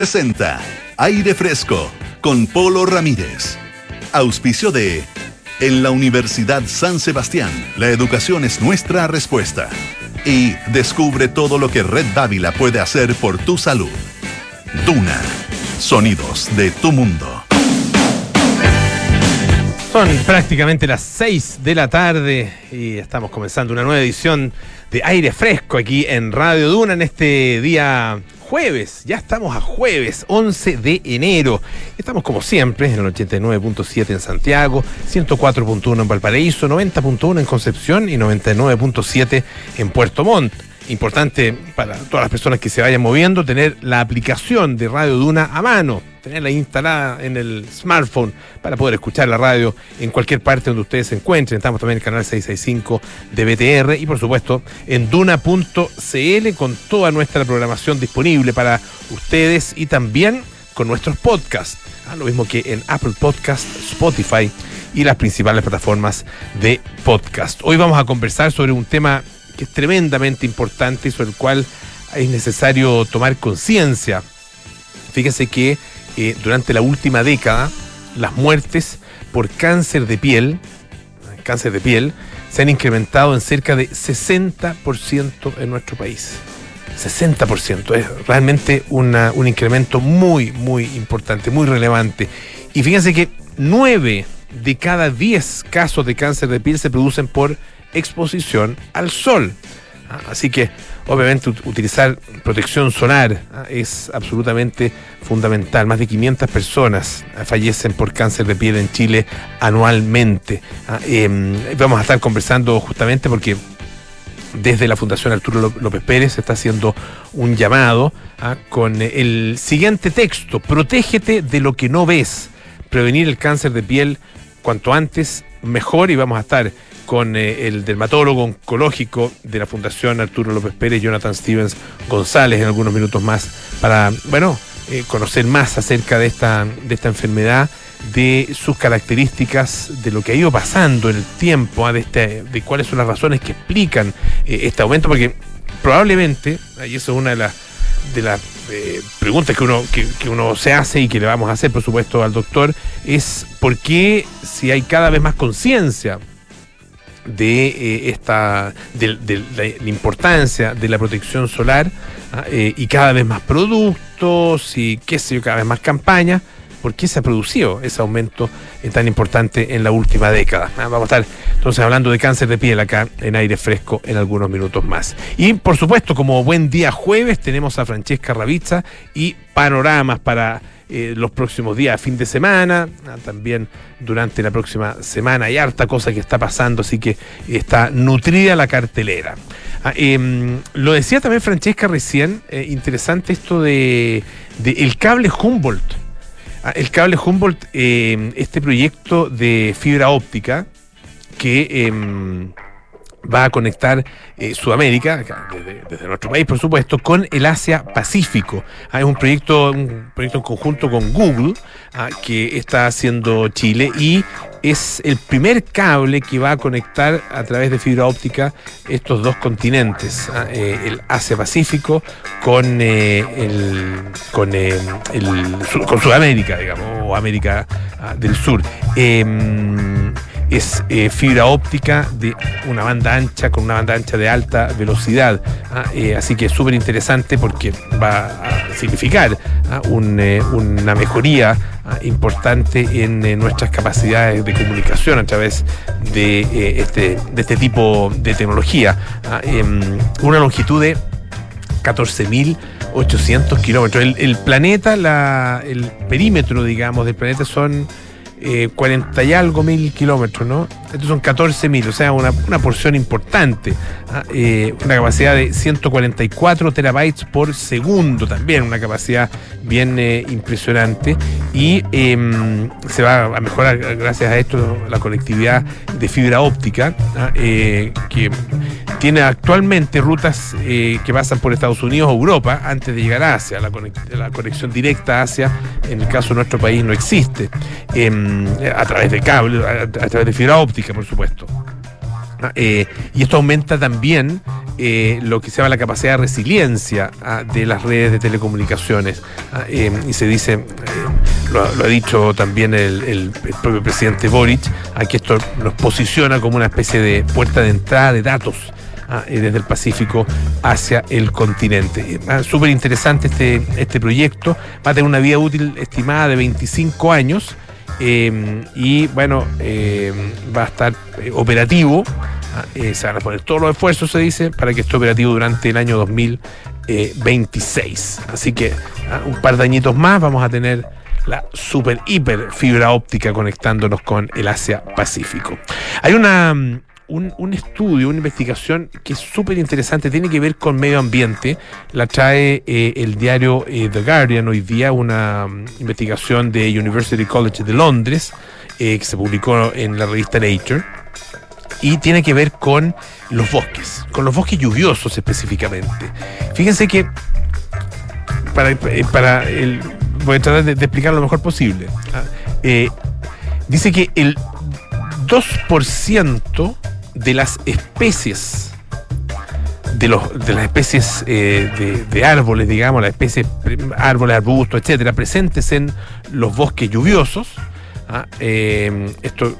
presenta Aire Fresco con Polo Ramírez. Auspicio de En la Universidad San Sebastián, la educación es nuestra respuesta. Y descubre todo lo que Red Dávila puede hacer por tu salud. Duna, sonidos de tu mundo. Son prácticamente las 6 de la tarde y estamos comenzando una nueva edición de Aire Fresco aquí en Radio Duna en este día jueves, ya estamos a jueves 11 de enero. Estamos como siempre en el 89.7 en Santiago, 104.1 en Valparaíso, 90.1 en Concepción y 99.7 en Puerto Montt. Importante para todas las personas que se vayan moviendo tener la aplicación de Radio Duna a mano, tenerla instalada en el smartphone para poder escuchar la radio en cualquier parte donde ustedes se encuentren. Estamos también en el canal 665 de BTR y por supuesto en duna.cl con toda nuestra programación disponible para ustedes y también con nuestros podcasts. Ah, lo mismo que en Apple Podcast, Spotify y las principales plataformas de podcast. Hoy vamos a conversar sobre un tema que es tremendamente importante y sobre el cual es necesario tomar conciencia. Fíjese que eh, durante la última década las muertes por cáncer de piel, cáncer de piel, se han incrementado en cerca de 60% en nuestro país. 60%, es realmente una, un incremento muy, muy importante, muy relevante. Y fíjense que 9 de cada 10 casos de cáncer de piel se producen por exposición al sol. Ah, así que, obviamente, utilizar protección solar ah, es absolutamente fundamental. Más de 500 personas ah, fallecen por cáncer de piel en Chile anualmente. Em, vamos a estar conversando justamente porque desde la Fundación Arturo López Pérez se está haciendo un llamado con el siguiente texto, protégete de lo que no ves, prevenir el cáncer de piel cuanto antes mejor y vamos a estar con eh, el dermatólogo oncológico de la Fundación Arturo López Pérez, Jonathan Stevens González, en algunos minutos más, para, bueno, eh, conocer más acerca de esta, de esta enfermedad, de sus características, de lo que ha ido pasando en el tiempo, ¿ah? de, este, de cuáles son las razones que explican eh, este aumento, porque probablemente, y eso es una de las de las preguntas que uno, que, uno se hace y que le vamos a hacer, por supuesto, al doctor, es por qué si hay cada vez más conciencia de eh, esta de, la, importancia de la protección solar ¿ah? eh, y cada vez más productos y qué sé yo, cada vez más campañas. ¿Por qué se ha producido ese aumento tan importante en la última década? ¿Ah? Vamos a estar entonces hablando de cáncer de piel acá en aire fresco en algunos minutos más. Y por supuesto, como buen día jueves, tenemos a Francesca Ravizza y panoramas para eh, los próximos días, fin de semana, ah, también durante la próxima semana. Hay harta cosa que está pasando, así que está nutrida la cartelera. Ah, em, lo decía también Francesca recién, eh, interesante esto de, el cable Humboldt. Ah, el cable Humboldt, em, este proyecto de fibra óptica que em, va a conectar eh, Sudamérica, desde, nuestro país, por supuesto, con el Asia Pacífico. Ah, es un proyecto, un proyecto en conjunto con Google ah, que está haciendo Chile y es el primer cable que va a conectar a través de fibra óptica estos dos continentes, ah, eh, el Asia Pacífico con eh, con, con Sudamérica, digamos, o América del Sur. Es eh, fibra óptica de una banda ancha con una banda ancha de alta velocidad. ¿ah? Eh, así que es súper interesante porque va a significar ¿ah? eh, una mejoría ¿ah? importante en nuestras capacidades de comunicación a través de, este, este tipo de tecnología. Em, una longitud de 14.800 kilómetros. El, planeta, la, el perímetro, digamos, del planeta son eh, 40 y algo mil kilómetros, ¿no? Estos son 14 mil, o sea, una, porción importante. ¿ah? Eh, una capacidad de 144 terabytes por segundo, también una capacidad bien eh, impresionante. Y em, se va a mejorar gracias a esto la conectividad de fibra óptica, ¿ah? eh, que tiene actualmente rutas que pasan por Estados Unidos o Europa antes de llegar a Asia. La, conexión directa a Asia, en el caso de nuestro país, no existe. Em, a través de cable, a través de fibra óptica por supuesto. Ah, eh, y esto aumenta también eh, lo que se llama la capacidad de resiliencia ah, de las redes de telecomunicaciones. Ah, eh, y se dice, lo, ha dicho también el, propio presidente Boric, que esto nos posiciona como una especie de puerta de entrada de datos. desde el Pacífico hacia el continente. Súper interesante este, este proyecto. Va a tener una vida útil estimada de 25 años Em, y bueno, em, va a estar eh, operativo. Ah, eh, se van a poner todos los esfuerzos, se dice, para que esté operativo durante el año 2026. Así que ah, un par de añitos más vamos a tener la super hiper fibra óptica conectándonos con el Asia Pacífico. Hay una un, estudio, una investigación que es súper interesante, tiene que ver con medio ambiente. La trae eh, el diario eh, The Guardian hoy día, una mm, investigación de University College de Londres, eh, que se publicó en la revista Nature. Y tiene que ver con los bosques, con los bosques lluviosos específicamente. Fíjense que para, para el, voy a tratar de, explicar lo mejor posible. Ah, dice que el 2% de las especies de, los, de las especies eh, de, árboles, digamos, las especies árboles, arbustos, etcétera, presentes en los bosques lluviosos. ¿ah? Eh, esto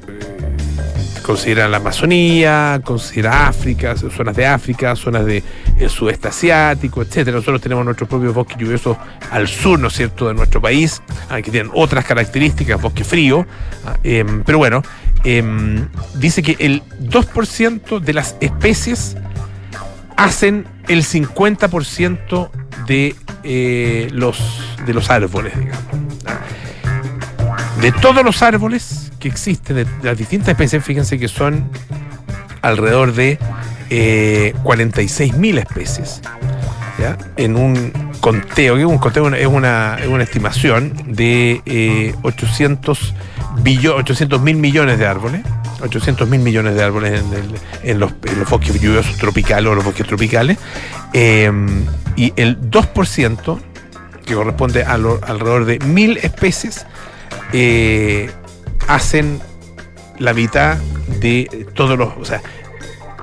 eh, considera la Amazonía, considera África, zonas de África, zonas del sudeste asiático, etcétera. Nosotros tenemos nuestros propios bosques lluviosos al sur, ¿no es cierto?, de nuestro país, ah, que tienen otras características, bosque frío. ¿ah? pero bueno, Em, dice que el 2% de las especies hacen el 50% de, eh, los, de los árboles, digamos. De todos los árboles que existen, de, las distintas especies, fíjense que son alrededor de eh, 46.000 especies. En un conteo, que un conteo es una, es una estimación de eh, 800 800 mil millones de árboles, 800 mil millones de árboles en, los, bosques lluviosos tropicales o los bosques tropicales, em, y el 2%, que corresponde a alrededor de mil especies, eh, hacen la mitad de todos los, o sea,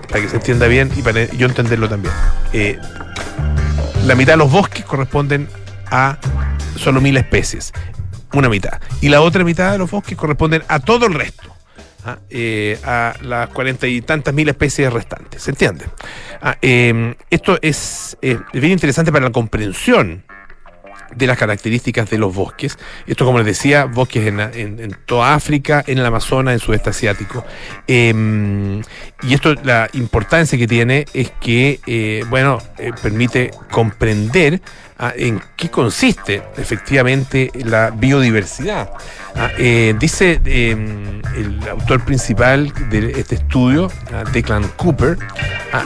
para que se entienda bien y para yo entenderlo también. Eh, la mitad de los bosques corresponden a solo mil especies una mitad. Y la otra mitad de los bosques corresponden a todo el resto. ¿ah? Eh, a las cuarenta y tantas mil especies restantes. ¿Se entiende? Ah, em, esto es, es bien interesante para la comprensión de las características de los bosques. Esto, como les decía, bosques en, toda África, en el Amazonas, en sudeste asiático. Em, y esto, la importancia que tiene es que, eh, bueno, eh, permite comprender ah, en qué consiste efectivamente la biodiversidad. Ah, eh, dice em, el autor principal de este estudio, ah, Declan Cooper,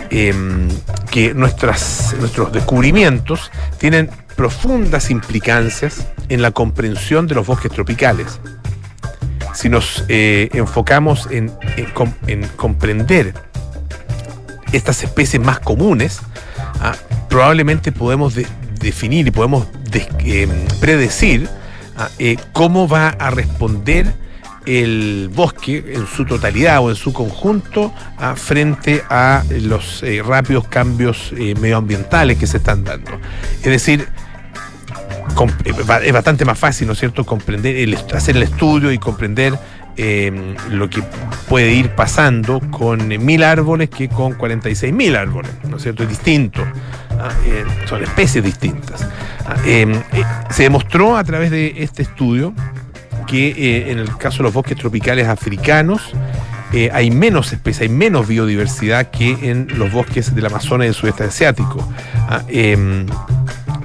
em, que nuestras, nuestros descubrimientos tienen profundas implicancias en la comprensión de los bosques tropicales. Si nos eh, enfocamos en, comprender estas especies más comunes, probablemente podemos definir y podemos eh, predecir ah, eh, cómo va a responder el bosque en su totalidad o en su conjunto ah, frente a los rápidos cambios medioambientales que se están dando. Es decir, es bastante más fácil, ¿no es cierto?, comprender, hacer el estudio y comprender em, lo que puede ir pasando con mil árboles que con 46 mil árboles, ¿no es cierto? Es distinto, ¿ah? eh, son especies distintas. ¿ah? Em, eh, se demostró a través de este estudio que eh, en el caso de los bosques tropicales africanos, hay menos especies, hay menos biodiversidad que en los bosques del Amazonas y del sudeste asiático. ¿ah? Em,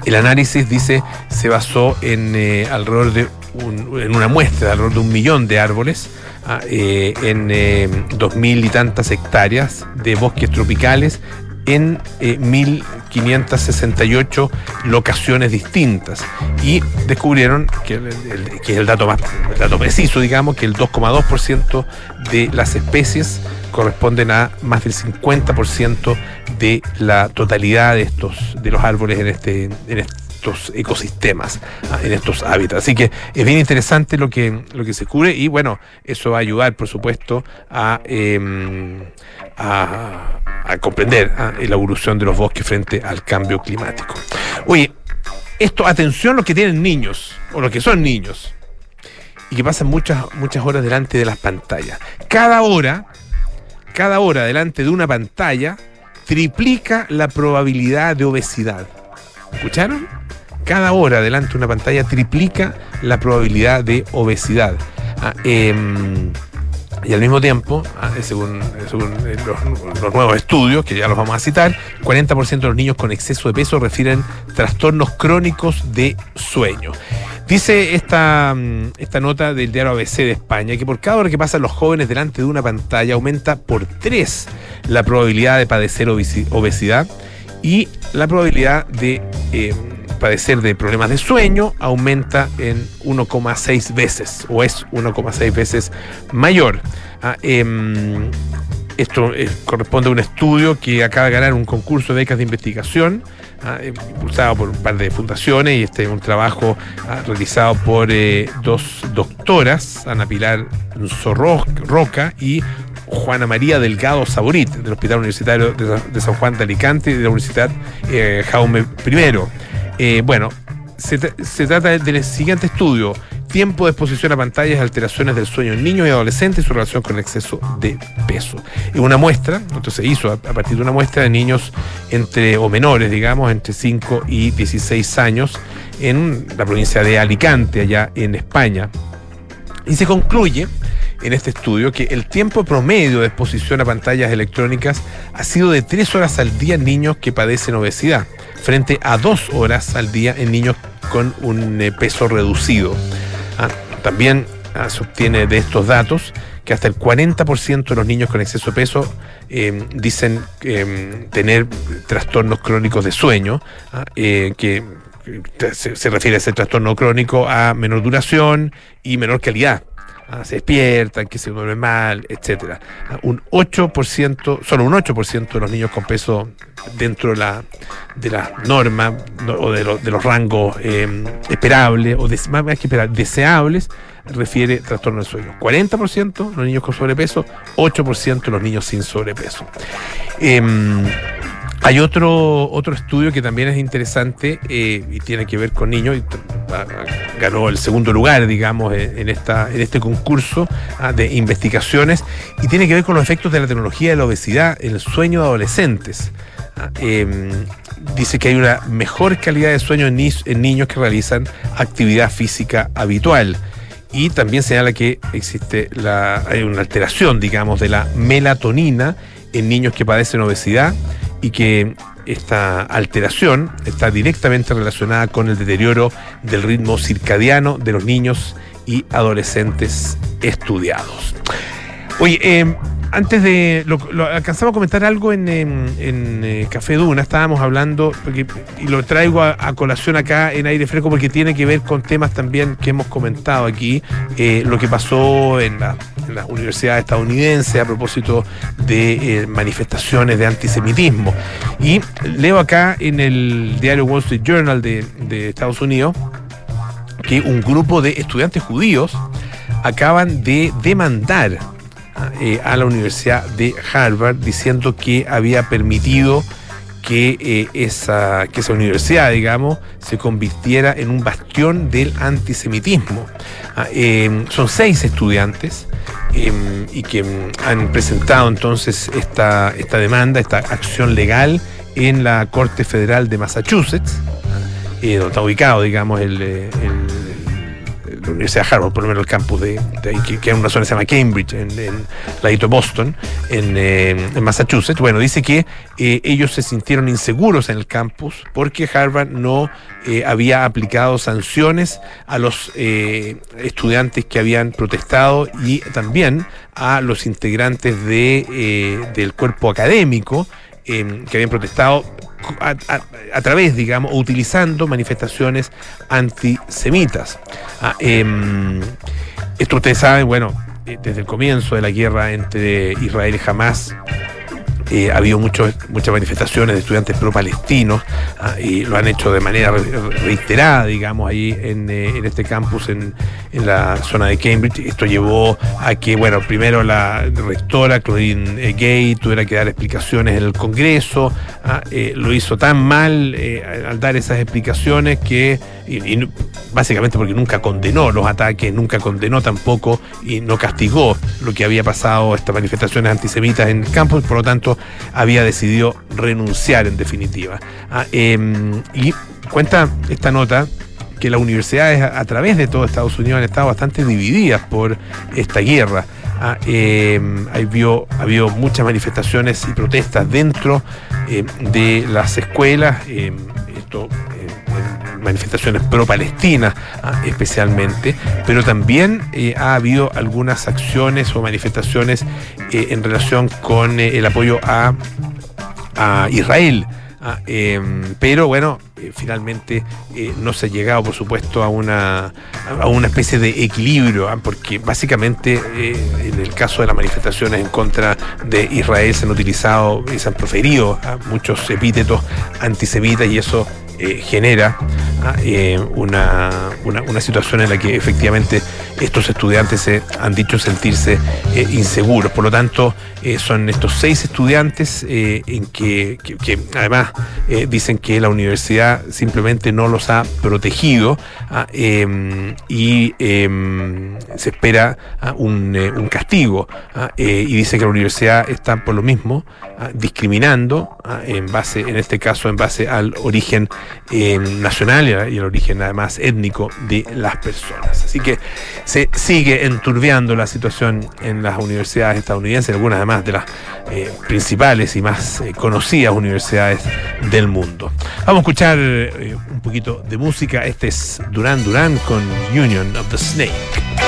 el análisis, dice, se basó en alrededor de en una muestra de alrededor de un millón de árboles ah, eh, en eh, dos mil y tantas hectáreas de bosques tropicales en 1.568 locaciones distintas. Y descubrieron que, que es el dato más el dato preciso digamos que el 2,2% de las especies corresponden a más del 50% de la totalidad de estos de los árboles en este en ecosistemas, ah, en estos hábitats. Así que es bien interesante lo que, lo que se cubre y bueno, eso va a ayudar, por supuesto, a, em, a, comprender ah, la evolución de los bosques frente al cambio climático. Oye, esto, atención los que tienen niños, o los que son niños, y que pasan muchas, muchas horas delante de las pantallas. Cada hora, cada hora delante de una pantalla, triplica la probabilidad de obesidad. ¿Escucharon? Cada hora delante de una pantalla triplica la probabilidad de obesidad. Ah, em, y al mismo tiempo, ah, según, eh, los, nuevos estudios, que ya los vamos a citar, 40% de los niños con exceso de peso refieren trastornos crónicos de sueño. Dice esta, mm, esta nota del diario ABC de España que por cada hora que pasan los jóvenes delante de una pantalla aumenta por tres la probabilidad de padecer obesidad y la probabilidad de eh, padecer de problemas de sueño aumenta en 1,6 veces o es 1,6 veces mayor. Ah, em, esto eh, corresponde a un estudio que acaba de ganar un concurso de becas de investigación Ah, eh, impulsado por un par de fundaciones y este es un trabajo ah, realizado por eh, dos doctoras, Ana Pilar Roca y Juana María Delgado Saborit, del Hospital Universitario de, San Juan de Alicante y de la Universidad eh, Jaume I. bueno, se, trata del siguiente estudio tiempo de exposición a pantallas, alteraciones del sueño en niños y adolescentes y su relación con el exceso de peso. En una muestra, entonces se hizo a, partir de una muestra de niños entre, o menores, digamos, entre 5 y 16 años en la provincia de Alicante, allá en España. Y se concluye en este estudio que el tiempo promedio de exposición a pantallas electrónicas ha sido de 3 horas al día en niños que padecen obesidad, frente a 2 horas al día en niños con un eh, peso reducido. Ah, también ah, se obtiene de estos datos que hasta el 40% de los niños con exceso de peso em, dicen em, tener trastornos crónicos de sueño, ah, eh, que se, refiere a ese trastorno crónico a menor duración y menor calidad. se despiertan, que se duermen mal, etcétera. un 8%, solo un 8% de los niños con peso dentro de la, de la norma o de, los rangos em, esperables o más que deseables, refiere trastorno del sueño. 40% los niños con sobrepeso, 8% los niños sin sobrepeso. Em, hay otro, otro estudio que también es interesante eh, y tiene que ver con niños, ganó el segundo lugar, digamos, en, esta, en este concurso ah, de investigaciones, y tiene que ver con los efectos de la tecnología de la obesidad en el sueño de adolescentes. Em, dice que hay una mejor calidad de sueño en, niños que realizan actividad física habitual. Y también señala que existe la, hay una alteración, digamos, de la melatonina en niños que padecen obesidad y que esta alteración está directamente relacionada con el deterioro del ritmo circadiano de los niños y adolescentes estudiados. Oye, eh, antes de. Lo, alcanzamos a comentar algo en, eh, Café Duna, estábamos hablando, y lo traigo a, colación acá en aire fresco porque tiene que ver con temas también que hemos comentado aquí, eh, lo que pasó en la, universidad estadounidense a propósito de eh, manifestaciones de antisemitismo. Y leo acá en el diario Wall Street Journal de, de Estados Unidos que un grupo de estudiantes judíos acaban de demandar eh, a la Universidad de Harvard diciendo que había permitido que, eh, esa, que esa universidad, digamos, se convirtiera en un bastión del antisemitismo. Ah, em, son seis estudiantes em, y que han presentado entonces esta, esta demanda, esta acción legal en la Corte Federal de Massachusetts, eh, donde está ubicado, digamos, el Universidad de Harvard, por lo menos el campus de, que, es una zona que se llama Cambridge, en, la de Boston, eh, en, Massachusetts. Bueno, dice que eh, ellos se sintieron inseguros en el campus porque Harvard no eh, había aplicado sanciones a los estudiantes que habían protestado y también a los integrantes de, del cuerpo académico que habían protestado a, través, digamos, utilizando manifestaciones antisemitas. Ah, em, esto ustedes saben, bueno, eh, desde el comienzo de la guerra entre Israel y Hamas, eh, ha habido muchos, muchas manifestaciones de estudiantes pro-palestinos ah, y lo han hecho de manera reiterada, digamos, ahí en, en este campus en, en, la zona de Cambridge. Esto llevó a que, bueno, primero la rectora Claudine Gay tuviera que dar explicaciones en el Congreso, ah, lo hizo tan mal al dar esas explicaciones que, básicamente porque nunca condenó los ataques, nunca condenó tampoco y no castigó lo que había pasado, estas manifestaciones antisemitas en el campo, y por lo tanto había decidido renunciar en definitiva. Ah, em, y cuenta esta nota que las universidades a, través de todo Estados Unidos han estado bastante divididas por esta guerra. Ah, em, ha habido muchas manifestaciones y protestas dentro em, de las escuelas. esto manifestaciones pro-palestinas ah, especialmente, pero también eh, ha habido algunas acciones o manifestaciones eh, en relación con eh, el apoyo a, Israel. Ah, em, pero bueno, finalmente no se ha llegado, por supuesto, a una, a una especie de equilibrio, ah, porque básicamente en el caso de las manifestaciones en contra de Israel se han utilizado y se han proferido muchos epítetos antisemitas y eso eh, genera ah, eh, una, una, situación en la que efectivamente estos estudiantes se han dicho sentirse eh, inseguros. Por lo tanto, son estos seis estudiantes en que, además dicen que la universidad simplemente no los ha protegido ah, em, y em, se espera ah, un, un, castigo. y dice que la universidad está por lo mismo discriminando en base, en este caso, en base al origen eh, nacional y el origen además étnico de las personas. Así que se sigue enturbiando la situación en las universidades estadounidenses, algunas además de las eh, principales y más eh, conocidas universidades del mundo. Vamos a escuchar un poquito de música. Este es Duran Duran con Union of the Snake.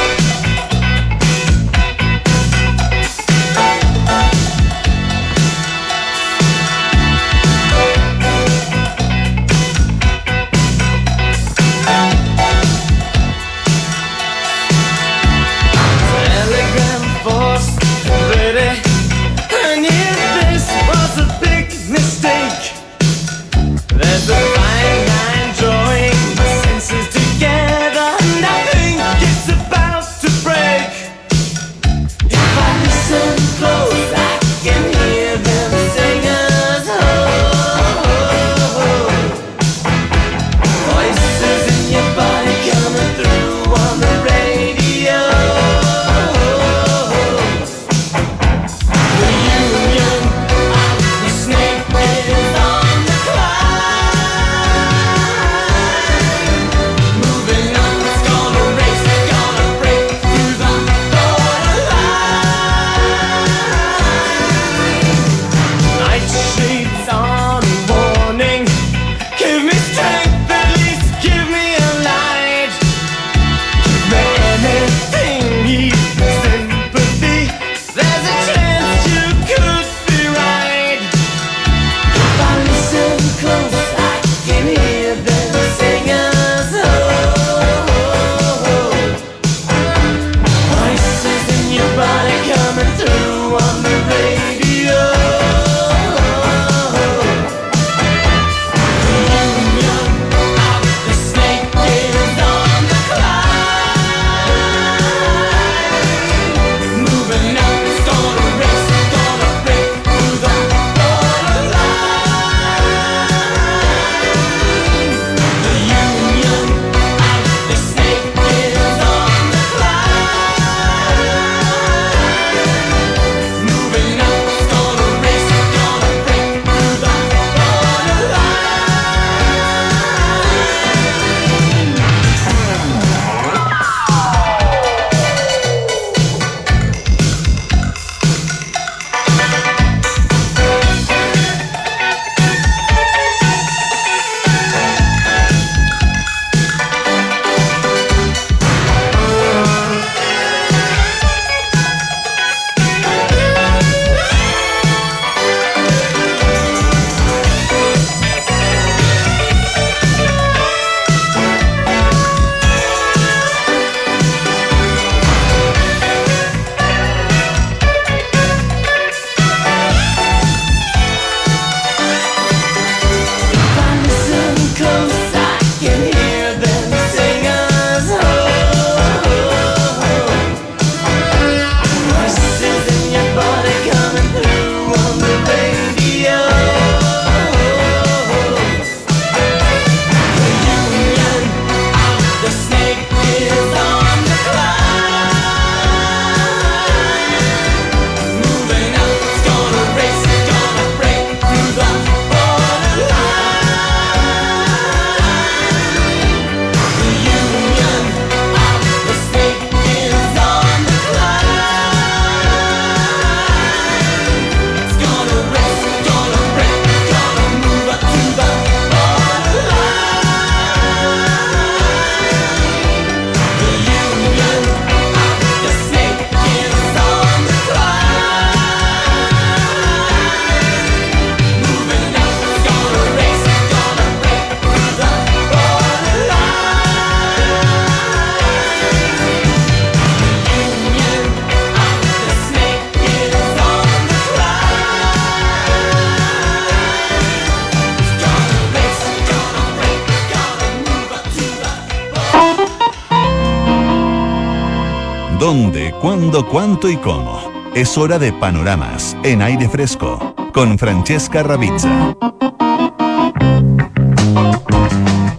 Cuándo, cuánto y cómo? Es hora de panoramas en aire fresco con Francesca Ravizza.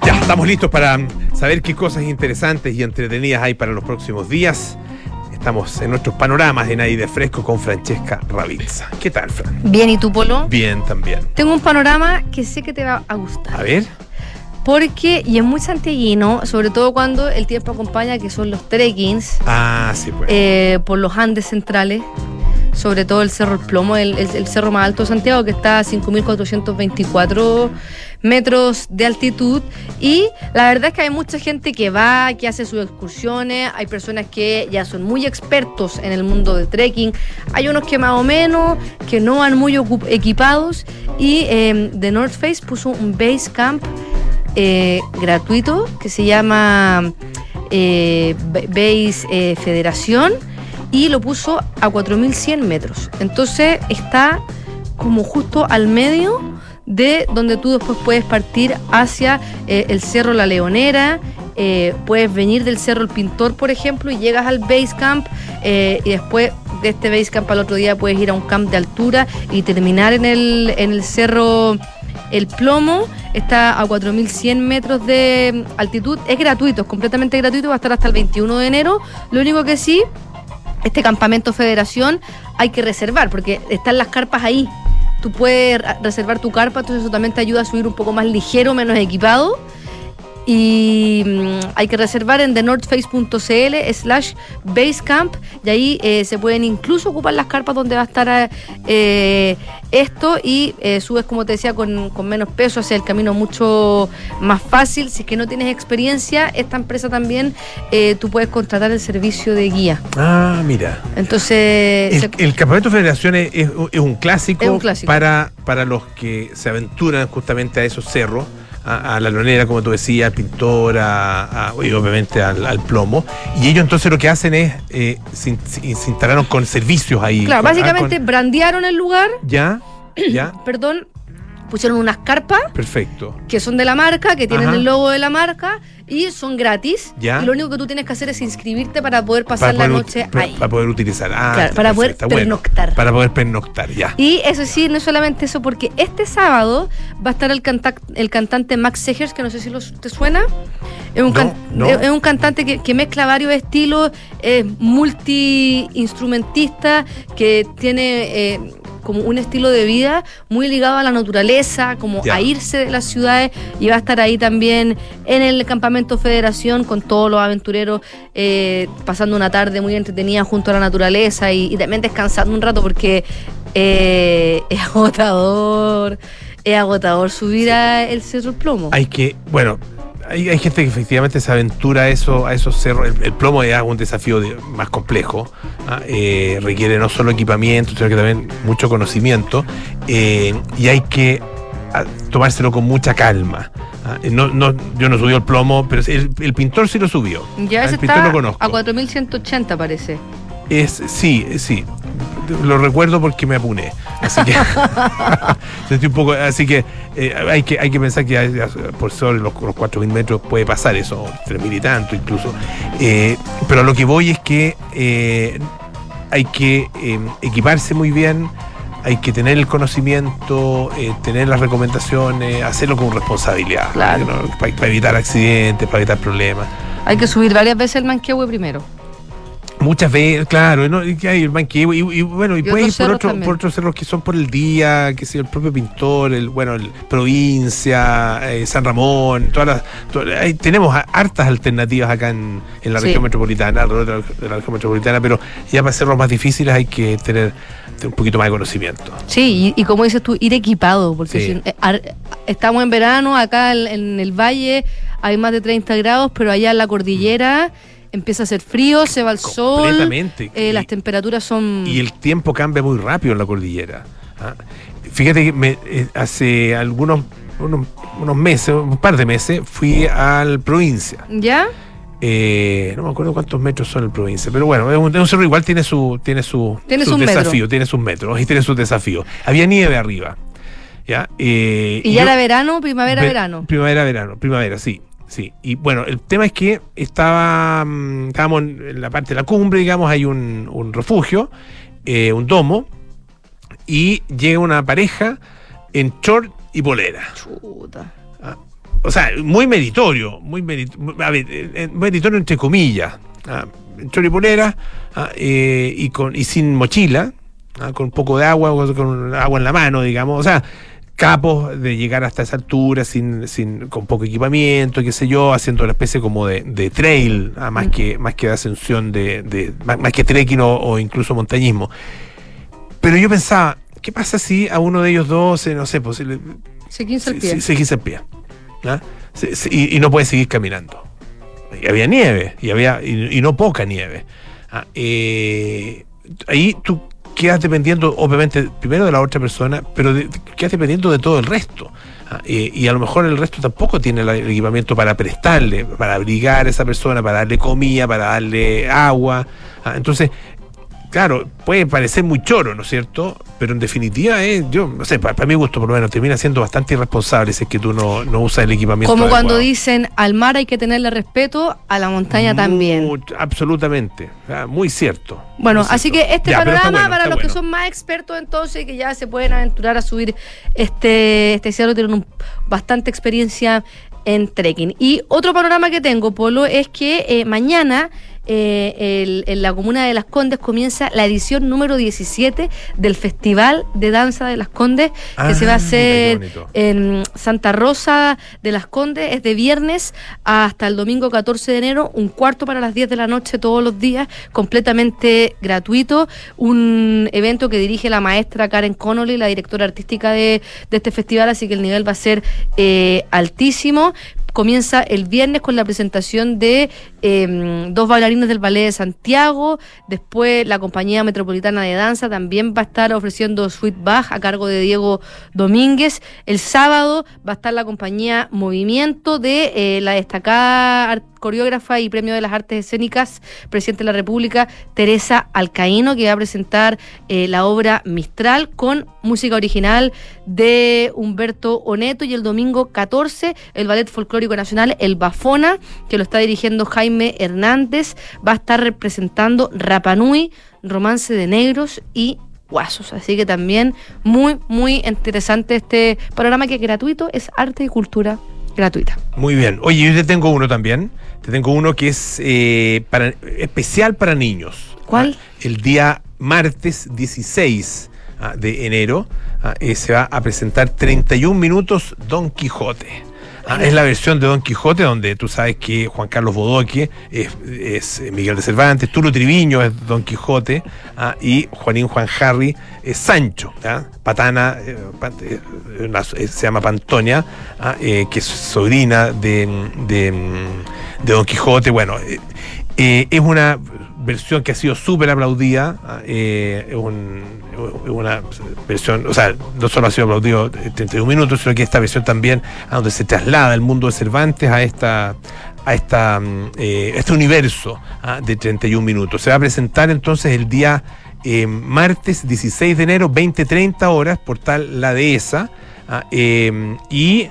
Ya, estamos listos para saber qué cosas interesantes y entretenidas hay para los próximos días. Estamos en nuestros panoramas en aire fresco con Francesca Ravizza. ¿Qué tal, Fran? Bien, ¿y tú, Polo? Bien, también. Tengo un panorama que sé que te va a gustar. A ver. Porque, y es muy santiaguino, sobre todo cuando el tiempo acompaña, que son los trekkings Ah, sí, pues. eh, por los Andes centrales, sobre todo el Cerro El Plomo, el, el- el cerro más alto de Santiago, que está a 5.424 metros de altitud. Y la verdad es que hay mucha gente que va, que hace sus excursiones, hay personas que ya son muy expertos en el mundo del trekking, hay unos que más o menos, que no van muy equipados. Y eh, The North Face puso un base camp eh, gratuito que se llama eh, Ba- Base eh, Federación y lo puso a 4.100 metros. Entonces está como justo al medio de donde tú después puedes partir hacia el Cerro La Leonera. puedes venir del Cerro El Pintor, por ejemplo, y llegas al base camp y después de este base camp al otro día puedes ir a un camp de altura y terminar en el, en el Cerro el plomo está a 4.100 metros de altitud. Es gratuito, es completamente gratuito, va a estar hasta el 21 de enero. Lo único que sí, este campamento federación hay que reservar, porque están las carpas ahí. Tú puedes reservar tu carpa, entonces eso también te ayuda a subir un poco más ligero, menos equipado. Y mm, hay que reservar en thenorthface.cl slash basecamp y ahí eh, se pueden incluso ocupar las carpas donde va a estar eh, esto y eh, subes, como te decía, con, con menos peso hacia el camino mucho más fácil. Si es que no tienes experiencia, esta empresa también, eh, tú puedes contratar el servicio de guía. Ah, mira. Entonces, El, se- el Campeonato de Federaciones es, es un clásico, Es un clásico. Para, para los que se aventuran justamente a esos cerros, a, a la lonera, como tú decías, al pintor, a, a- y obviamente al, al plomo. Y ellos entonces lo que hacen es, eh, se, in- se instalaron con servicios ahí. claro, con- ah, básicamente con- brandearon el lugar, ya, ya, perdón, pusieron unas carpas perfecto. que son de la marca, que tienen Ajá. el logo de la marca y son gratis. Ya. Y lo único que tú tienes que hacer es inscribirte para poder pasar Para la noche ahí. para poder utilizar. Ah, Claro, para poder bueno. pernoctar. para poder pernoctar, ya. Y eso sí, no es solamente eso, porque este sábado va a estar el, canta- el cantante Max Segers, que no sé si los, te suena. Es un, No, can- no. es- es un cantante que, que mezcla varios estilos, es multi-instrumentista, que tiene eh, como un estilo de vida muy ligado a la naturaleza, como Ya. a irse de las ciudades, y va a estar ahí también en el campamento Federación con todos los aventureros, eh, pasando una tarde muy entretenida junto a la naturaleza y, y también descansando un rato porque eh, es agotador, es agotador subir a el Cerro Plomo. Hay que, bueno, hay, hay gente que efectivamente se aventura a, eso, a esos cerros. El, el plomo es un desafío de- más complejo. ¿ah? Eh, requiere no solo equipamiento, sino que también mucho conocimiento. eh, y hay que ah, tomárselo con mucha calma. ¿ah? Eh, No, no, yo no subí el plomo, pero el, el pintor sí lo subió. ya ese el pintor está lo conozco. a 4180 parece. Es, sí, sí. Lo recuerdo porque me apuné. Así que, sentí un poco, así que, eh, hay que hay que pensar que hay- por sobre los, los 4.000 metros puede pasar eso, 3.000 y tanto incluso. Eh, pero a lo que voy es que eh, hay que equiparse muy bien, hay que tener el conocimiento, tener las recomendaciones, hacerlo con responsabilidad. Claro. ¿no? Para, para evitar accidentes, para evitar problemas. Hay que subir varias veces el Manquehue primero. Muchas veces, claro, ¿no? y hay el y, y bueno, y, Y puede ir por, otro, por otros cerros que son por el día, que sea el propio pintor, el bueno, el provincia, eh, San Ramón, todas las, hay- tenemos hartas alternativas acá en, en la Sí. región metropolitana, alrededor de la, de la región metropolitana, pero ya para cerros más difíciles hay que tener un poquito más de conocimiento. Sí, y, y como dices tú, ir equipado, porque Sí. si- eh, ar- estamos en verano, acá en, en el valle hay más de 30 grados, pero allá en la cordillera empieza a hacer frío, se va el sol, Completamente. eh, Y- las temperaturas son... Y el tiempo cambia muy rápido en la cordillera. ¿ah? Fíjate que me- eh, hace algunos unos, unos meses, un par de meses, fui al provincia. ¿Ya? Eh, no me acuerdo cuántos metros son el provincia, pero bueno, es un, es un cerro igual tiene su tiene su Tiene sus desafíos, tiene sus metros y tiene sus desafíos. Había nieve arriba, ¿ya? Eh, ¿Y ya yo- era verano, primavera, Ve- verano? Primavera, verano, primavera, sí. Sí, y bueno, el tema es que estaba, mm, estábamos en la parte de la cumbre, digamos, hay un, un refugio, eh, un domo, y llega una pareja en short y polera. Chuta. O sea, muy meritorio, muy meritorio, a ver, eh, eh, meritorio entre comillas. ah, en short y polera, ah, eh, y, con, y sin mochila, ah, con un poco de agua, con agua en la mano, digamos. O sea, capos de llegar hasta esa altura sin, sin, con poco equipamiento, qué sé yo, haciendo una especie como de, de trail, ah, más, que, más que de ascensión, de, de- más, más que trekking o, o incluso montañismo. Pero yo pensaba, ¿qué pasa si a uno de ellos dos, no sé, pues, se, le- Se 15 el pie. se- se quita el pie? ¿ah? Se- se- y, y no puede seguir caminando. Y había nieve, y, había, y, y no poca nieve. Ah, eh, ahí tú quedas dependiendo, obviamente, primero de la otra persona, pero de- quedas dependiendo de todo el resto. Ah, y a lo mejor el resto tampoco tiene el equipamiento para prestarle, para abrigar a esa persona, para darle comida, para darle agua. Ah, entonces, claro, puede parecer muy choro, ¿no es cierto? Pero en definitiva, eh, yo, no sé, para, mi gusto por lo menos, termina siendo bastante irresponsable si es que tú no, no usas el equipamiento. Como cuando dicen al mar hay que tenerle respeto, a la montaña también. Absolutamente. Ah, muy cierto. Bueno, Muy así cierto. que este Ya, panorama bueno, para los que son más expertos entonces que ya se pueden aventurar a subir este este cerro tienen un- bastante experiencia en trekking. Y otro panorama que tengo, Polo, es que eh, mañana eh, el- en la comuna de Las Condes comienza la edición número 17 del Festival de Danza de Las Condes, que se va a Ah, hacer en Santa Rosa de las Condes. Es de viernes hasta el domingo 14 de enero, un cuarto para las 10 de la noche todos los días, completamente gratuito. Un evento que dirige la maestra Karen Connolly, la directora artística de, de este festival, así que el nivel va a ser eh, altísimo. Comienza el viernes con la presentación de eh, dos bailarines del Ballet de Santiago. Después la Compañía Metropolitana de Danza también va a estar ofreciendo Sweet Bach a cargo de Diego Domínguez. El sábado va a estar la compañía Movimiento de eh, la destacada coreógrafa y premio de las artes escénicas, presidente de la República, Teresa Alcaíno, que va a presentar eh, la obra Mistral con música original de Humberto Oneto. Y el domingo 14, el Ballet Folclórico Nacional, el Bafona, que lo está dirigiendo Jaime Hernández, va a estar representando Rapanui, Romance de Negros y Guasos. Así que también muy, muy interesante este programa que es gratuito, es arte y cultura gratuita. Muy bien. Oye, yo te tengo uno también. Te tengo uno que es eh, para, especial para niños. ¿Cuál? Ah, el día martes 16 ah, de enero ah, eh, se va a presentar 31 minutos Don Quijote. Ah, es la versión de Don Quijote donde tú sabes que Juan Carlos Bodoque es, es Miguel de Cervantes, Tulo Triviño es Don Quijote ah, y Juanín Juan Harry es Sancho. Patana eh, eh, eh, se llama Pantonia, ah, eh, que es sobrina de, Don Quijote. Bueno, eh, eh, es una versión que ha sido súper aplaudida. eh, una versión, o sea, no solo ha sido aplaudido eh, 31 minutos, sino que esta versión también, a donde se traslada el mundo de Cervantes a esta a esta, mm, eh, este universo ah, de 31 minutos. Se va a presentar entonces el día eh, martes 16 de enero, 20-30 horas, por tal la dehesa. ah, y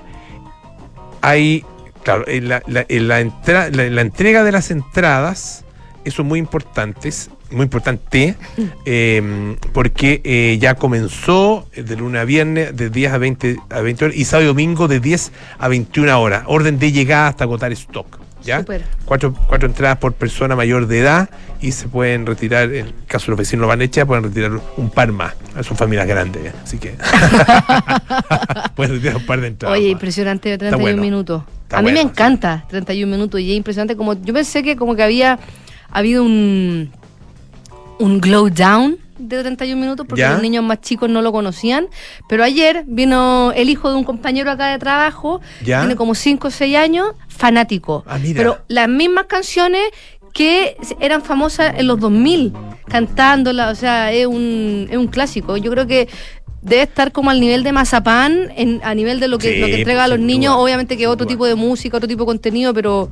hay, claro, la, la- la- la entrega de las entradas, eso es muy importantes, muy importante, eh, porque eh, ya comenzó de lunes a viernes de 10 a 20, a 20 horas y sábado y domingo de 10 a 21 horas. Orden de llegada hasta agotar stock. ¿ya? Cuatro, cuatro entradas por persona mayor de edad y se pueden retirar, en el caso de los vecinos lo van a echar, pueden retirar un par más. Son familias grandes, ¿eh? así que pueden retirar un par de entradas. Oye, más. impresionante, 31 bueno. minutos. Está a mí me bueno, sí. encanta 31 minutos y es impresionante como yo pensé que como que había habido un un glow down de 31 minutos porque ¿Ya? los niños más chicos no lo conocían, pero ayer vino el hijo de un compañero acá de trabajo, ¿Ya? tiene como 5 o 6 años, fanático. Ah. Pero las mismas canciones que eran famosas en los 2000, cantándolas, o sea, es un, es un clásico. Yo creo que debe estar como al nivel de Mazapán, en, a nivel de lo que, Sí, lo que entrega a pues, los niños, duda, obviamente que otro duda. tipo de música, otro tipo de contenido, pero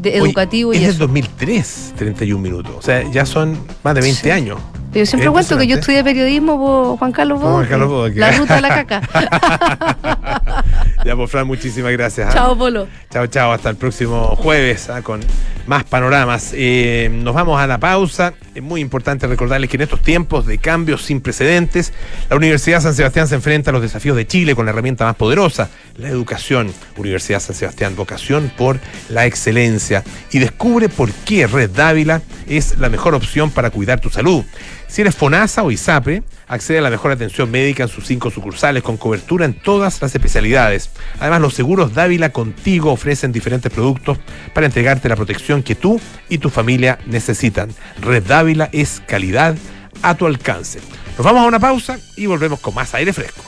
de Oye, educativo es y del eso. 2003, 31 minutos. O sea, ya son más de 20 Sí. años. Pero yo siempre Es cuento que yo estudié periodismo por Juan Carlos Por Juan Carlos Bodoque. La ruta de la caca. Ya, pues, Fran, muchísimas gracias. ¿ah? Chao, Polo. Chao, chao. Hasta el próximo jueves ¿ah? con más panoramas. Eh, nos vamos a la pausa. Es muy importante recordarles que en estos tiempos de cambios sin precedentes, la Universidad San Sebastián se enfrenta a los desafíos de Chile con la herramienta más poderosa, la educación. Universidad San Sebastián, vocación por la excelencia. Y descubre por qué Red Dávila es la mejor opción para cuidar tu salud. Si eres FONASA o ISAPRE, accede a la mejor atención médica en sus cinco sucursales con cobertura en todas las especialidades. Además, los seguros Dávila contigo ofrecen diferentes productos para entregarte la protección que tú y tu familia necesitan. Red Dávila es calidad a tu alcance. Nos vamos a una pausa y volvemos con más aire fresco.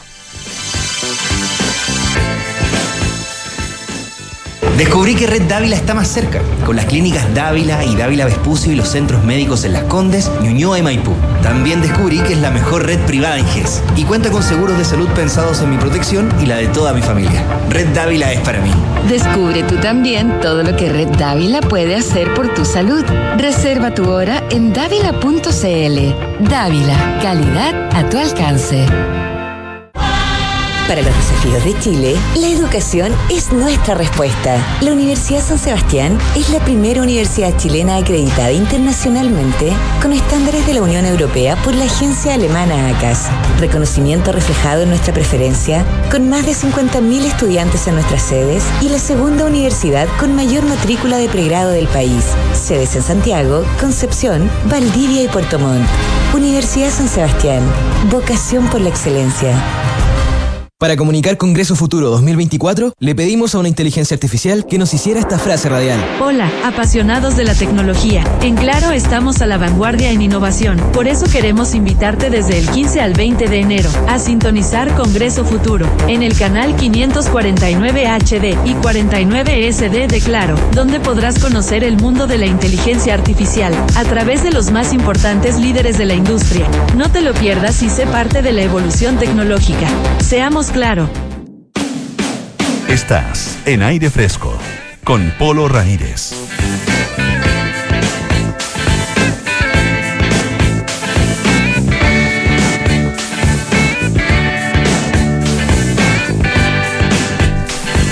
Descubrí que Red Dávila está más cerca, con las clínicas Dávila y Dávila Vespucio y los centros médicos en Las Condes, Ñuñoa y Maipú. También descubrí que es la mejor red privada en GES y cuenta con seguros de salud pensados en mi protección y la de toda mi familia. Red Dávila es para mí. Descubre tú también todo lo que Red Dávila puede hacer por tu salud. Reserva tu hora en dávila.cl. Dávila, calidad a tu alcance. Para los desafíos de Chile, la educación es nuestra respuesta. La Universidad San Sebastián es la primera universidad chilena acreditada internacionalmente con estándares de la Unión Europea por la agencia alemana ACAS. Reconocimiento reflejado en nuestra preferencia, con más de 50.000 estudiantes en nuestras sedes y la segunda universidad con mayor matrícula de pregrado del país. Sedes en Santiago, Concepción, Valdivia y Puerto Montt. Universidad San Sebastián. Vocación por la excelencia. Para comunicar Congreso Futuro 2024, le pedimos a una inteligencia artificial que nos hiciera esta frase radial. Hola, apasionados de la tecnología. En Claro estamos a la vanguardia en innovación. Por eso queremos invitarte desde el 15 al 20 de enero a sintonizar Congreso Futuro en el canal 549 HD y 49 SD de Claro, donde podrás conocer el mundo de la inteligencia artificial a través de los más importantes líderes de la industria. No te lo pierdas y sé parte de la evolución tecnológica. Seamos claro. Estás en aire fresco con Polo Ramírez.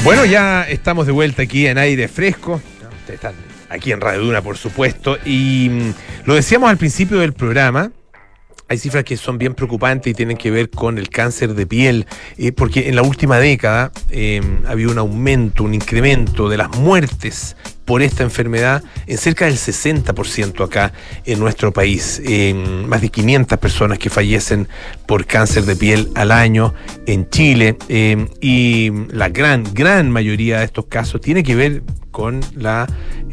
Bueno, ya estamos de vuelta aquí en aire fresco. Ustedes están aquí en Radio Duna, por supuesto. Y mm, lo decíamos al principio del programa. Hay cifras que son bien preocupantes y tienen que ver con el cáncer de piel, eh, porque en la última década eh, ha habido un aumento, un incremento de las muertes por esta enfermedad en cerca del 60% acá en nuestro país. Eh, más de 500 personas que fallecen por cáncer de piel al año en Chile eh, y la gran, gran mayoría de estos casos tiene que ver con la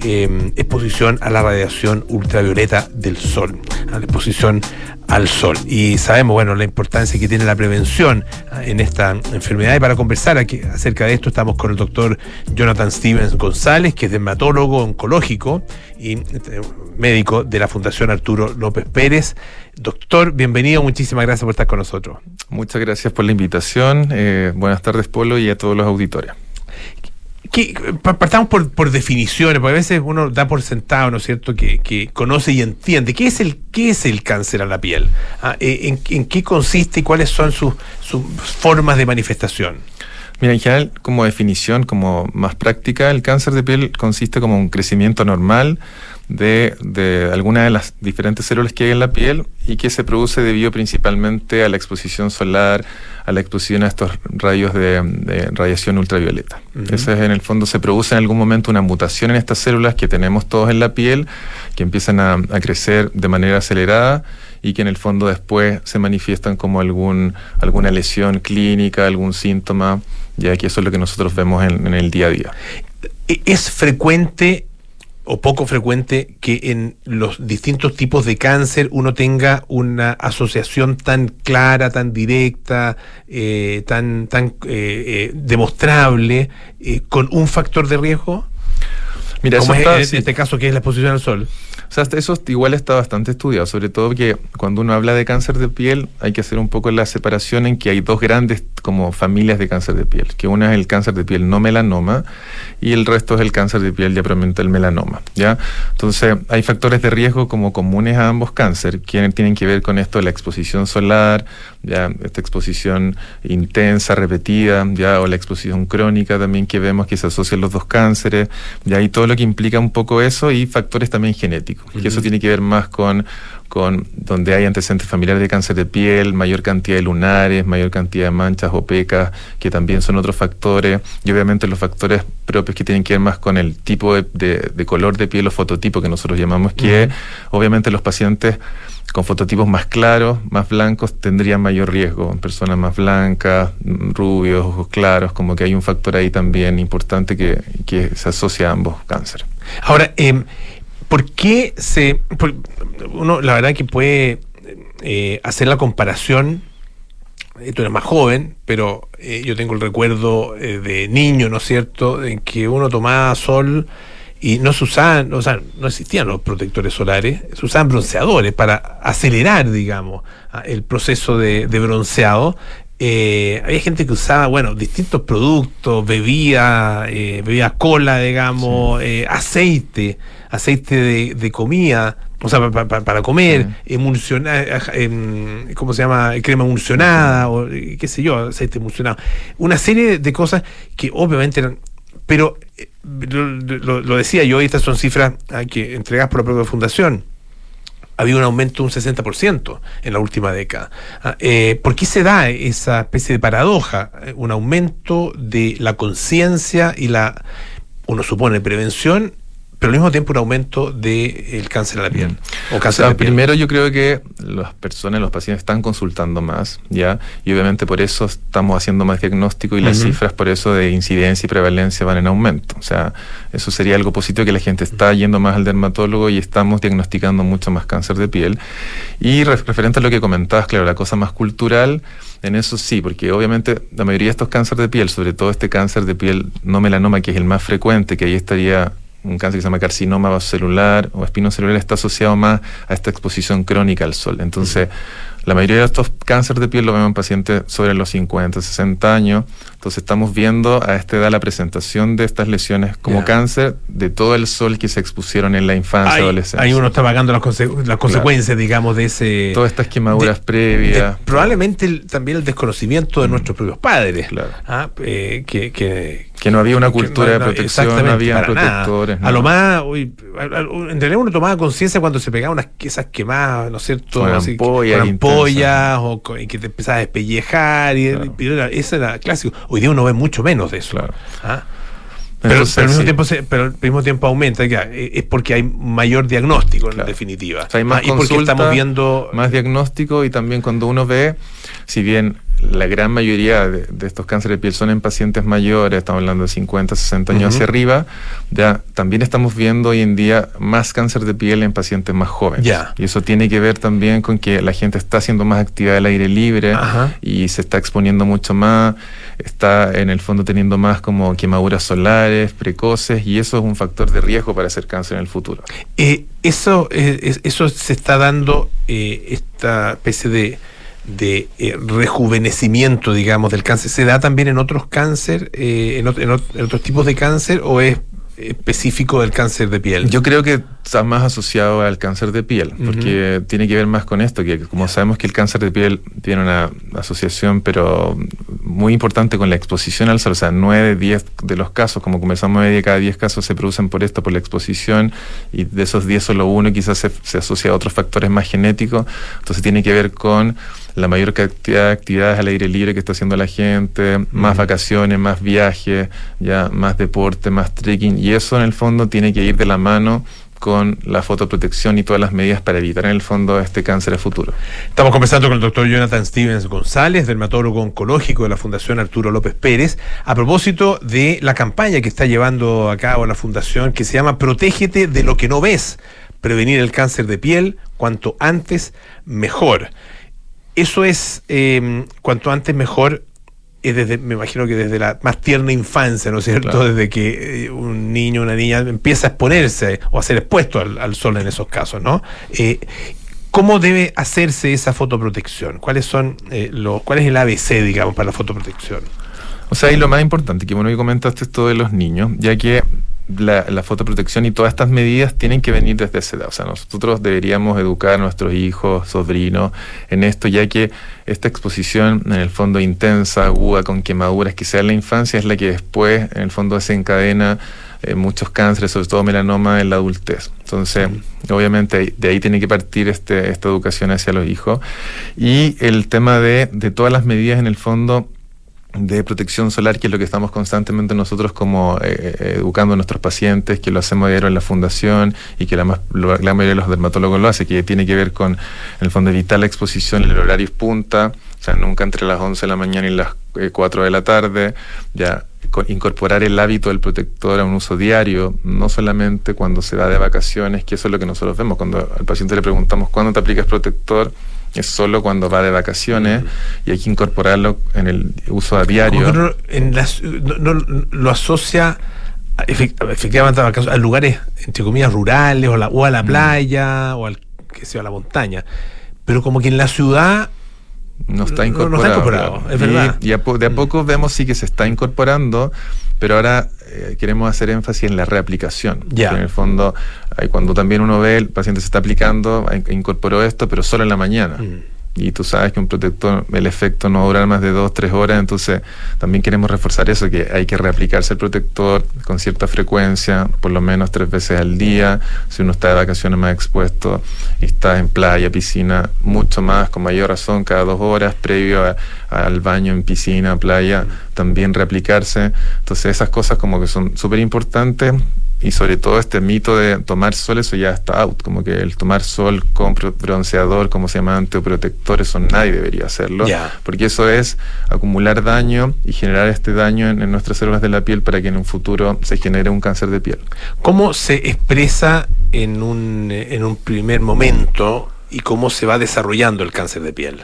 eh, exposición a la radiación ultravioleta del sol, a la exposición al sol. Y sabemos, bueno, la importancia que tiene la prevención ah, en esta enfermedad. Y para conversar acerca de esto estamos con el doctor Jonathan Stevens González, que es dermatólogo oncológico y eh, médico de la Fundación Arturo López Pérez. Doctor, bienvenido, muchísimas gracias por estar con nosotros. Muchas gracias por la invitación. Eh, buenas tardes, Polo, y a todos los auditores. ¿Qué- pa- partamos por, por definiciones, porque a veces uno da por sentado, ¿no es cierto?, que, que conoce y entiende. ¿Qué es el, qué es el cáncer a la piel? Ah, eh, en, en qué consiste y cuáles son sus, sus formas de manifestación? Mira, en general, como definición, como más práctica, el cáncer de piel consiste como un crecimiento normal de, de alguna de las diferentes células que hay en la piel y que se produce debido principalmente a la exposición solar, a la exposición a estos rayos de, de radiación ultravioleta. Ese es, en el fondo, se produce en algún momento una mutación en estas células que tenemos todos en la piel, que empiezan a, a crecer de manera acelerada y que en el fondo después se manifiestan como algún, alguna lesión clínica, algún síntoma, ya que eso es lo que nosotros vemos en, en el día a día. ¿E- ¿Es frecuente o poco frecuente que en los distintos tipos de cáncer uno tenga una asociación tan clara, tan directa, eh, tan, tan eh, eh, demostrable eh, con un factor de riesgo? Mira, Como eso es está- en sí. este caso que es la exposición al sol. O sea, eso igual está bastante estudiado, sobre todo que cuando uno habla de cáncer de piel hay que hacer un poco la separación en que hay dos grandes como familias de cáncer de piel, que una es el cáncer de piel no melanoma y el resto es el cáncer de piel ya propiamente el melanoma, ¿ya? Entonces, hay factores de riesgo como comunes a ambos cáncer, que tienen que ver con esto la exposición solar, ya esta exposición intensa, repetida, ya o la exposición crónica también que vemos que se asocian los dos cánceres, ya y todo lo que implica un poco eso y factores también genéticos, que eso tiene que ver más con con donde hay antecedentes familiares de cáncer de piel, mayor cantidad de lunares, mayor cantidad de manchas o pecas, que también son otros factores, y obviamente los factores propios que tienen que ver más con el tipo de, color de piel o fototipo que nosotros llamamos, que obviamente los pacientes con fototipos más claros, más blancos, tendrían mayor riesgo. Personas más blancas, rubios, ojos claros, como que hay un factor ahí también importante que, que se asocia a ambos cánceres. Ahora, eh, ¿Por qué se.? uno, la verdad, que puede eh, hacer la comparación. Eh, tú eres más joven, pero eh, yo tengo el recuerdo de niño, ¿no es cierto?, en que uno tomaba sol y no se usaban, o sea, no existían los protectores solares, se usaban bronceadores para acelerar, digamos, el proceso de, bronceado. había gente que usaba, bueno, distintos productos, bebía, bebía cola, digamos, aceite aceite de, comida, o sea, para comer, emulsionada, em, ¿cómo se llama? Crema emulsionada, o qué sé yo, aceite emulsionado. Una serie de cosas que obviamente eran. Pero eh, lo, decía yo, y estas son cifras ah, que entregas por la propia fundación. Había un aumento de un 60% en la última década. Ah, eh, ¿Por qué se da esa especie de paradoja? Un aumento de la conciencia y la, uno supone, prevención pero al mismo tiempo un aumento del cáncer de la piel. O cáncer Primero yo creo que las personas, los pacientes están consultando más, ¿ya? Y obviamente por eso estamos haciendo más diagnóstico y las cifras por eso de incidencia y prevalencia van en aumento. O sea, eso sería algo positivo que la gente está yendo más al dermatólogo y estamos diagnosticando mucho más cáncer de piel. Y referente a lo que comentabas, claro, la cosa más cultural, en eso sí, porque obviamente la mayoría de estos cánceres de piel, sobre todo este cáncer de piel no melanoma, que es el más frecuente, que ahí estaría un cáncer que se llama carcinoma celular o espinocelular está asociado más a esta exposición crónica al sol. Entonces, la mayoría de estos cánceres de piel lo vemos en pacientes sobre los 50, 60 años. Entonces estamos viendo a esta edad la presentación de estas lesiones como cáncer de todo el sol que se expusieron en la infancia, adolescencia. Ahí uno está pagando las, consecuencias, digamos, de ese... Todas estas quemaduras previas. probablemente también el desconocimiento de mm. nuestros propios padres. Claro. ¿ah? Eh, que, que, que, no había una cultura de protección, no había protectores. A lo más, uy, en realidad uno tomaba conciencia cuando se pegaban unas esas quemadas, ¿no es cierto? Con ampollas, o que te empezaba a despellejar, y, ese era clásico. Hoy día uno ve mucho menos de eso. ¿Ah? Pero, al mismo tiempo pero al mismo tiempo aumenta, e, es porque hay mayor diagnóstico en definitiva. hay más ah, y porque estamos viendo más diagnóstico y también cuando uno ve, si bien la gran mayoría de, estos cánceres de piel son en pacientes mayores, estamos hablando de 50, 60 años hacia arriba, ya, también estamos viendo hoy en día más cáncer de piel en pacientes más jóvenes. Y eso tiene que ver también con que la gente está haciendo más actividad al aire libre y se está exponiendo mucho más, está en el fondo teniendo más como quemaduras solares precoces y eso es un factor de riesgo para hacer cáncer en el futuro. Eh, eso, eh, eso se está dando eh, esta especie de de eh, rejuvenecimiento, digamos, del cáncer, ¿se da también en otros cáncer, eh, en, en, otros tipos de cáncer o es específico del cáncer de piel? Yo creo que está más asociado al cáncer de piel, porque tiene que ver más con esto, que como sabemos que el cáncer de piel tiene una asociación, pero muy importante con la exposición al sol, o sea, 9 de 10 de los casos, como conversamos, 9 de cada 10 casos se producen por esto, por la exposición, y de esos 10 solo uno quizás se, se asocia a otros factores más genéticos, entonces tiene que ver con la mayor cantidad de actividades al aire libre que está haciendo la gente, más vacaciones, más viajes, ya más deporte, más trekking, y eso en el fondo tiene que ir de la mano con la fotoprotección y todas las medidas para evitar en el fondo este cáncer a futuro. Estamos conversando con el doctor Jonathan Stevens González, dermatólogo oncológico de la Fundación Arturo López Pérez, a propósito de la campaña que está llevando a cabo la Fundación que se llama Protégete de lo que no ves, prevenir el cáncer de piel cuanto antes mejor eso es, em, cuanto antes mejor, es desde, me imagino que desde la más tierna infancia, ¿no es cierto? Claro. Desde que eh, un niño una niña empieza a exponerse o a ser expuesto al, al sol en esos casos, ¿no? Eh, ¿Cómo debe hacerse esa fotoprotección? ¿Cuáles son eh, los, ¿Cuál es el ABC, digamos, para la fotoprotección? O sea, y lo más importante, que bueno que comentaste esto de los niños, ya que la, la fotoprotección y todas estas medidas tienen que venir desde esa edad. O sea, nosotros deberíamos educar a nuestros hijos, sobrinos en esto, ya que esta exposición, en el fondo intensa, aguda, con quemaduras que sea en la infancia, es la que después, en el fondo, desencadena eh, muchos cánceres, sobre todo melanoma en la adultez. Entonces, obviamente, ahí- de ahí tiene que partir este, esta educación hacia los hijos. Y el tema de, de todas las medidas, en el fondo, de protección solar, que es lo que estamos constantemente nosotros como eh, eh, educando a nuestros pacientes, que lo hacemos diario en la fundación y que la, más, la mayoría de los dermatólogos lo hace, que tiene que ver con, en el fondo, evitar la exposición, el horario punta, o sea, nunca entre las 11 de la mañana y las eh, 4 de la tarde, ya co- incorporar el hábito del protector a un uso diario, no solamente cuando se va de vacaciones, que eso es lo que nosotros vemos, cuando al paciente le preguntamos cuándo te aplicas protector, es solo cuando va de vacaciones y hay que incorporarlo en el uso a diario. Uno en las- no- no- lo asocia efectivamente a, a lugares, entre comillas, rurales, o, la- o a Mm. la playa, o al, que sea, a la montaña. Pero como que en la ciudad No está No- no incorporado. está incorporado, es verdad. Y, a po- de a poco vemos sí que se está incorporando, pero ahora eh, queremos hacer énfasis en la reaplicación. Ya. En el fondo, cuando también uno ve el paciente se está aplicando, incorporó esto, pero solo en la mañana. Mm. Y tú sabes que un protector, el efecto no va a durar más de dos, tres horas, entonces también queremos reforzar eso, que hay que reaplicarse el protector con cierta frecuencia, por lo menos tres veces al día, si uno está de vacaciones más expuesto está en playa, piscina, mucho más, con mayor razón, cada dos horas, previo a- al baño en piscina, playa, también reaplicarse. Entonces esas cosas como que son súper importantes y sobre todo este mito de tomar sol, eso ya está out, como que el tomar sol con bronceador, como se llama anteprotector, eso nadie debería hacerlo, porque eso es acumular daño y generar este daño en, en nuestras células de la piel para que en un futuro se genere un cáncer de piel. ¿Cómo se expresa en un, eh, en un primer momento y cómo se va desarrollando el cáncer de piel?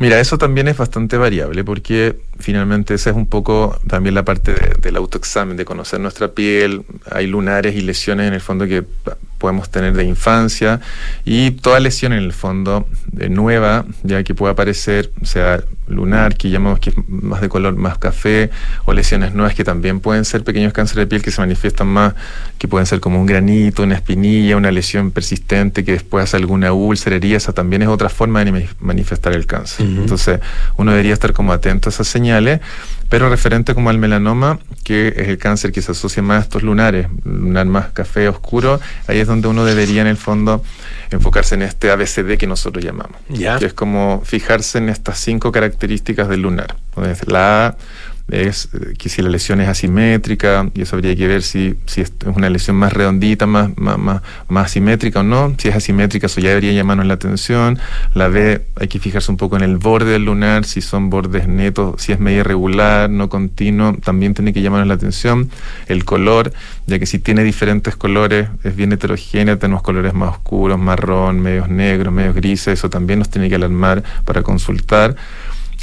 Mira, eso también es bastante variable porque finalmente esa es un poco también la parte de- del autoexamen, de conocer nuestra piel. Hay lunares y lesiones en el fondo que podemos tener de infancia y toda lesión en el fondo eh, nueva, ya que puede aparecer, sea lunar, que llamamos que es más de color más café, o lesiones nuevas que también pueden ser pequeños cánceres de piel que se manifiestan más, que pueden ser como un granito, una espinilla, una lesión persistente que después hace alguna úlcera, herida, esa también es otra forma de mani- manifestar el cáncer. Ujú. Entonces, uno debería estar como atento a esas señales, pero referente como al melanoma, que es el cáncer que se asocia más a estos lunares, lunar más café oscuro, ahí es donde uno debería en el fondo enfocarse en este ABCD que nosotros llamamos, Ya. que es como fijarse en estas cinco características del lunar. Entonces, la A es eh, que si la lesión es asimétrica, y eso habría que ver si, si es una lesión más redondita, más, más, más, más asimétrica o no. Si es asimétrica, eso ya debería llamarnos la atención. La B, hay que fijarse un poco en el borde del lunar, si son bordes netos, si es medio irregular, no continuo, también tiene que llamarnos la atención. El color, ya que si tiene diferentes colores, es bien heterogénea, tenemos colores más oscuros, marrón, medios negros, medios grises, eso también nos tiene que alarmar para consultar.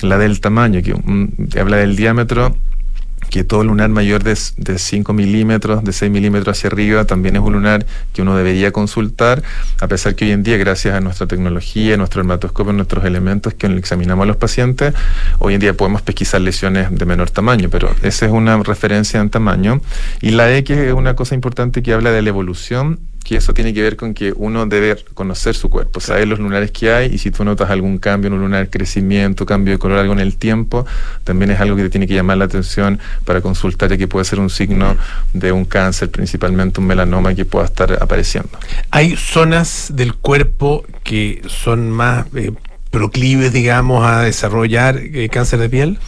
La del tamaño, que habla del diámetro, que todo lunar mayor de, de 5 milímetros, de 6 milímetros hacia arriba, también es un lunar que uno debería consultar, a pesar que hoy en día, gracias a nuestra tecnología, nuestro dermatoscopio, nuestros elementos que examinamos a los pacientes, hoy en día podemos pesquisar lesiones de menor tamaño, pero esa es una referencia en tamaño. Y la que es una cosa importante que habla de la evolución, que eso tiene que ver con que uno debe conocer su cuerpo, saber los lunares que hay y si tú notas algún cambio en un lunar, crecimiento, cambio de color, algo en el tiempo, también es algo que te tiene que llamar la atención para consultar, ya que puede ser un signo de un cáncer, principalmente un melanoma que pueda estar apareciendo. Hay zonas del cuerpo que son más eh, proclives, digamos, a desarrollar eh, cáncer de piel.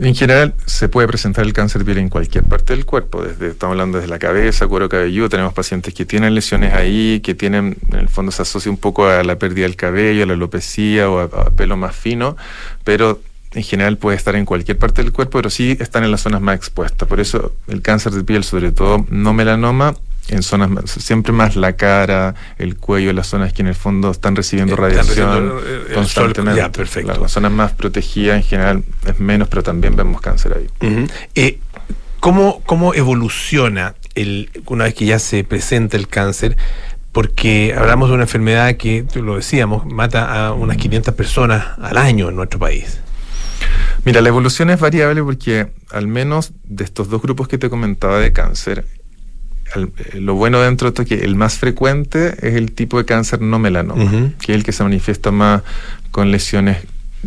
En general, se puede presentar el cáncer de piel en cualquier parte del cuerpo, desde, estamos hablando desde la cabeza, cuero cabelludo, tenemos pacientes que tienen lesiones ahí, que tienen, en el fondo se asocia un poco a la pérdida del cabello, a la alopecia o a, a pelo más fino, pero en general puede estar en cualquier parte del cuerpo, pero sí están en las zonas más expuestas. Por eso el cáncer de piel, sobre todo no melanoma, en zonas más- siempre más la cara, el cuello, las zonas que en el fondo están recibiendo Están radiación recibiendo, el constantemente. sol, ya, perfecto. Las zonas más protegidas en general es menos, pero también vemos cáncer ahí. Eh, ¿cómo, ¿Cómo evoluciona el, una vez que ya se presenta el cáncer? Porque hablamos de una enfermedad que, tú lo decíamos, mata a unas 500 personas al año en nuestro país. Mira, la evolución es variable porque al menos de estos dos grupos que te comentaba de cáncer, lo bueno dentro de esto es que el más frecuente es el tipo de cáncer no melanoma, que es el que se manifiesta más con lesiones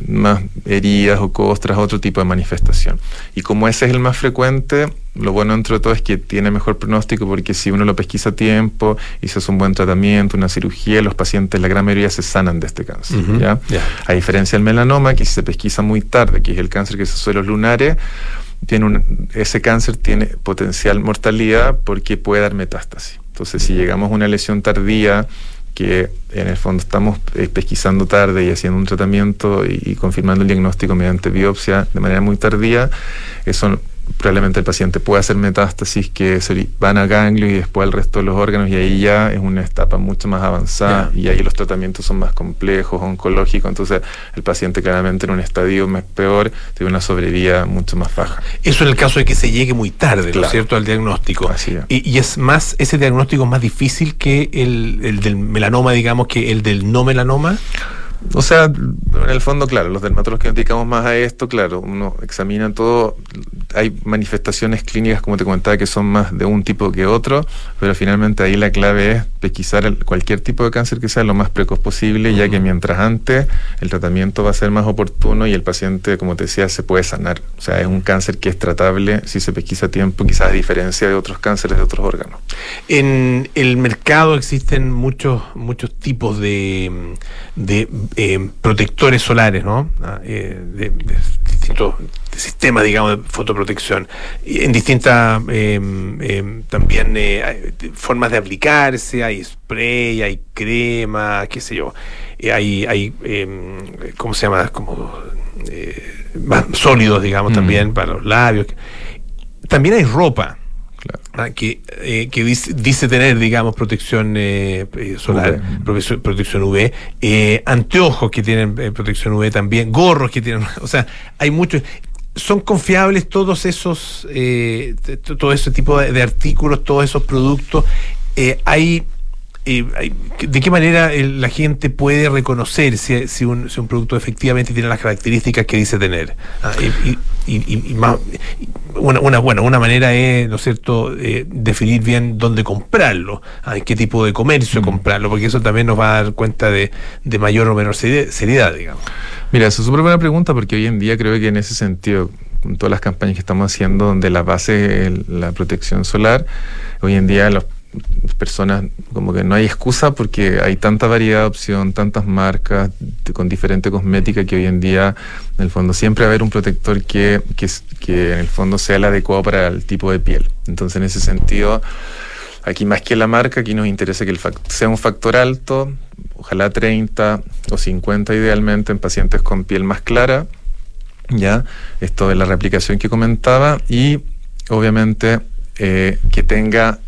más heridas o costras, otro tipo de manifestación. Y como ese es el más frecuente, lo bueno dentro de todo es que tiene mejor pronóstico porque si uno lo pesquisa a tiempo y se hace un buen tratamiento, una cirugía, los pacientes, la gran mayoría se sanan de este cáncer. ¿ya? A diferencia del melanoma, que si se pesquisa muy tarde, que es el cáncer que se en los lunares, tiene un, ese cáncer tiene potencial mortalidad porque puede dar metástasis. Entonces, si llegamos a una lesión tardía, que en el fondo estamos eh, pesquisando tarde y haciendo un tratamiento y, confirmando el diagnóstico mediante biopsia de manera muy tardía, eso probablemente el paciente puede hacer metástasis que se van a ganglio y después al resto de los órganos y ahí ya es una etapa mucho más avanzada y ahí los tratamientos son más complejos, oncológicos, entonces el paciente claramente en un estadio más peor tiene una sobrevida mucho más baja. Eso en el caso de que se llegue muy tarde, ¿no es Claro. cierto?, al diagnóstico. Así es. Y, y es más, ese diagnóstico es más difícil que el, el del melanoma, digamos, que el del no melanoma. O sea, en el fondo, claro, los dermatólogos que nos dedicamos más a esto, claro, uno examina todo, hay manifestaciones clínicas, como te comentaba, que son más de un tipo que otro, pero finalmente ahí la clave es pesquisar cualquier tipo de cáncer que sea lo más precoz posible, ya que mientras antes el tratamiento va a ser más oportuno y el paciente, como te decía, se puede sanar. O sea, es un cáncer que es tratable si se pesquisa a tiempo, quizás a diferencia de otros cánceres de otros órganos. En el mercado existen muchos muchos tipos de, de eh, protectores solares, ¿no? Ah, eh, de, de distintos sistemas, digamos, de fotoprotección. Y en distintas eh, eh, también eh, formas de aplicarse, hay spray, hay crema, qué sé yo. Eh, hay, hay eh, ¿cómo se llama? Como eh, más sólidos, digamos, Mm. también para los labios. También hay ropa. Claro. Ah, que, eh, que dice, dice tener, digamos, protección eh, eh, solar, UV. protección, UV, eh, anteojos que tienen protección UV también, gorros que tienen, o sea, hay muchos. ¿Son confiables todos esos, todo ese tipo de, de artículos, todos esos productos? Hay, eh, ¿De qué manera eh, la gente puede reconocer si, si, un, si un producto efectivamente tiene las características que dice tener? Ah, y, y- y- y más- una, una, bueno, una manera es, ¿no es cierto?, eh, definir bien dónde comprarlo, ah, en qué tipo de comercio comprarlo, porque eso también nos va a dar cuenta de, de mayor o menor seri- seriedad, digamos. Mira, eso es súper buena pregunta porque hoy en día creo que en ese sentido, con todas las campañas que estamos haciendo, donde la base es la protección solar, hoy en día las personas como que no hay excusa porque hay tanta variedad de opción, tantas marcas con diferente cosmética que hoy en día en el fondo siempre va a haber un protector que, que, en el fondo sea el adecuado para el tipo de piel. Entonces en ese sentido Aquí más que la marca, aquí nos interesa que el sea un factor alto, ojalá 30 o 50 idealmente en pacientes con piel más clara, ya, esto de la replicación que comentaba, y obviamente eh, que tenga,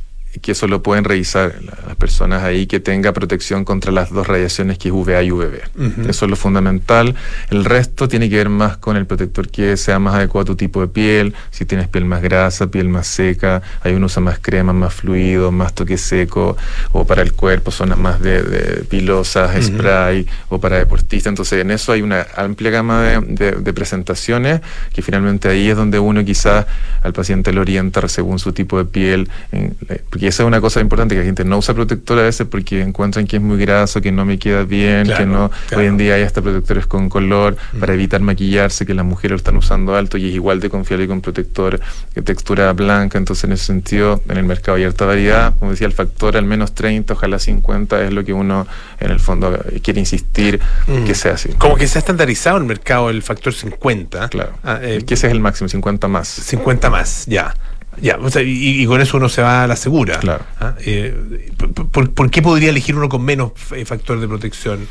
que eso lo pueden revisar la- las personas ahí, que tenga protección contra las dos radiaciones que es UVA y UVB. Eso es lo fundamental. El resto tiene que ver más con el protector que sea más adecuado a tu tipo de piel, si tienes piel más grasa, piel más seca, hay uno usa más crema, más fluido, más toque seco, o para el cuerpo zonas más de, de pilosas, spray, o para deportistas. Entonces en eso hay una amplia gama de, de- de presentaciones que finalmente ahí es donde uno quizás al paciente lo orienta según su tipo de piel, en- eh, porque esa es una cosa importante, que la gente no usa protector a veces porque encuentran que es muy graso, que no me queda bien, Claro, que no, claro. hoy en día hay hasta protectores con color para evitar maquillarse, que las mujeres lo están usando alto y es igual de confiable con protector de textura blanca, entonces en ese sentido en el mercado hay harta variedad, como decía el factor al menos 30, ojalá 50 es lo que uno en el fondo quiere insistir Mm. que sea así. Como que se ha estandarizado el mercado el factor 50. Claro. Ah, eh, que ese es el máximo, 50 más. 50 más, ya. Ya, o sea, y, y con eso uno se va a la segura. Claro. Ah, eh, por, por- qué podría elegir uno con menos eh, factor de protección?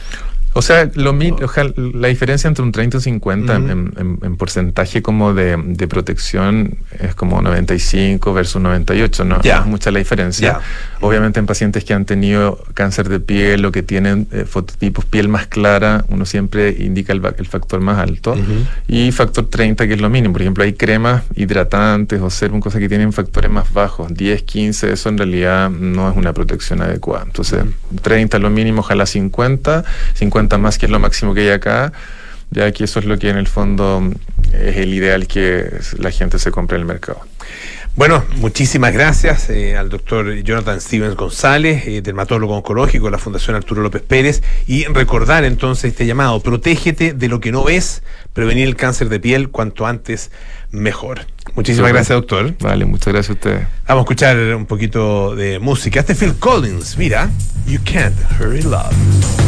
O sea, lo, la diferencia entre un 30 y un 50 en, en- en porcentaje como de, de protección es como 95 versus 98, no, Ya. no es mucha la diferencia. Obviamente en pacientes que han tenido cáncer de piel o que tienen eh, fototipos piel más clara, uno siempre indica el, el factor más alto. Y factor 30 que es lo mínimo. Por ejemplo, hay cremas hidratantes o serum, cosas que tienen factores más bajos, 10, 15, eso en realidad no es una protección adecuada. Entonces, 30 es lo mínimo, ojalá 50, 50 más que es lo máximo que hay acá. Ya que eso es lo que en el fondo mm, es el ideal que la gente se compre en el mercado. Bueno, muchísimas gracias eh, al doctor Jonathan Stevens González, eh, dermatólogo oncológico de la Fundación Arturo López Pérez, y recordar entonces este llamado, protégete de lo que no ves, prevenir el cáncer de piel cuanto antes mejor. Muchísimas gracias, doctor. Vale, muchas gracias a ustedes. Vamos a escuchar un poquito de música. Este es Phil Collins, mira, You Can't Hurry Love.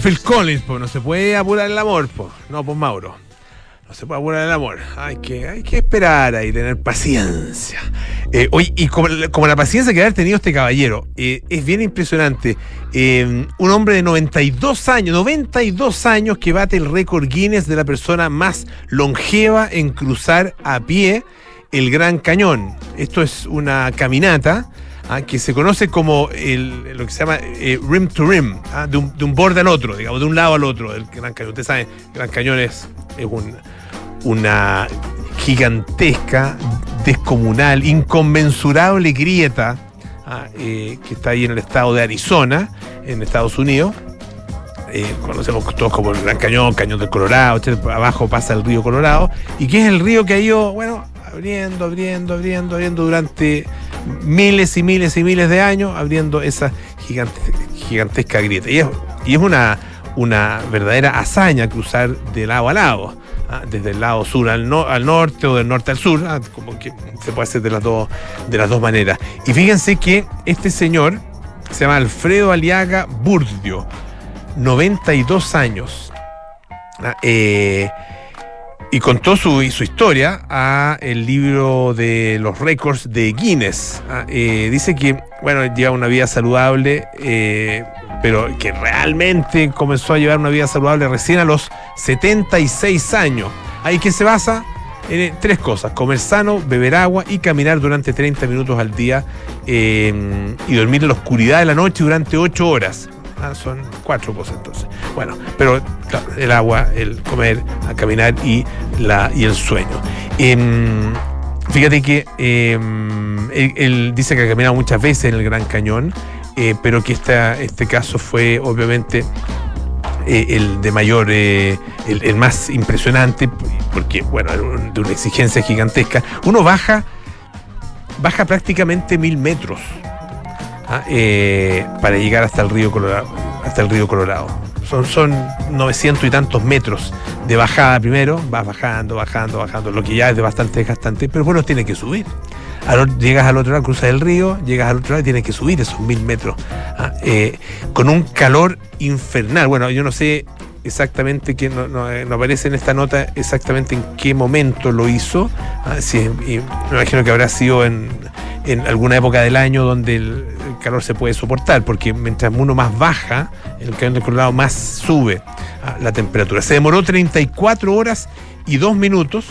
Phil Collins, pues no se puede apurar el amor, pues. No, pues Mauro. No se puede apurar el amor. Hay que, hay que esperar ahí, tener paciencia. Eh, y como, como la paciencia que ha tenido este caballero, eh, es bien impresionante. Eh, un hombre de 92 años, 92 años que bate el récord Guinness de la persona más longeva en cruzar a pie el Gran Cañón. Esto es una caminata ah, que se conoce como el, lo que se llama eh, rim to rim, ah, de, un, de un borde al otro, digamos, de un lado al otro del Gran Cañón. Ustedes saben, Gran Cañón es, es un- una gigantesca, descomunal, inconmensurable grieta ah, eh, que está ahí en el estado de Arizona, en Estados Unidos. Eh, conocemos todos como el Gran Cañón, Cañón del Colorado, abajo pasa el río Colorado, y que es el río que ha ido, bueno, abriendo, abriendo, abriendo, abriendo durante miles y miles y miles de años, abriendo esa gigante- gigantesca grieta. Y es, una, verdadera hazaña cruzar de lado a lado, ¿ah? desde el lado sur al, no- al norte o del norte al sur, ¿ah? como que se puede hacer de las, dos, de las dos maneras. Y fíjense que este señor se llama Alfredo Aliaga Burdio, 92 años. Ah, eh, y contó su, su historia a el libro de los récords de Guinness. Ah, eh, dice que, bueno, lleva una vida saludable, eh, pero que realmente comenzó a llevar una vida saludable recién a los 76 años. Ahí que se basa en eh, tres cosas: comer sano, beber agua y caminar durante 30 minutos al día y dormir en la oscuridad de la noche durante 8 horas. Ah, son cuatro cosas entonces. Bueno, pero el agua, el comer, a caminar y, la, y el sueño. Em, fíjate que em, él, dice que ha caminado muchas veces en el Gran Cañón, eh, pero que este caso fue obviamente eh, el de mayor, eh, el, el más impresionante, porque, bueno, de una exigencia gigantesca. Uno baja, baja prácticamente mil metros ah, eh, para llegar hasta el río Colorado. Hasta el río Colorado. Son, son 900 y tantos metros de bajada primero, vas bajando, bajando, bajando, lo que ya es bastante desgastante, pero bueno, tiene que subir. Al llegas al otro lado, cruzas el río, llegas al otro lado y tienes que subir esos mil metros. ah, eh, con un calor infernal. Bueno, yo no sé exactamente no, eh, no aparece en esta nota exactamente en qué momento lo hizo. ah, sí, me imagino que habrá sido en, en alguna época del año donde el, calor se puede soportar, porque mientras uno más baja, el cañón del más sube ah, la temperatura. Se demoró 34 horas y 2 minutos,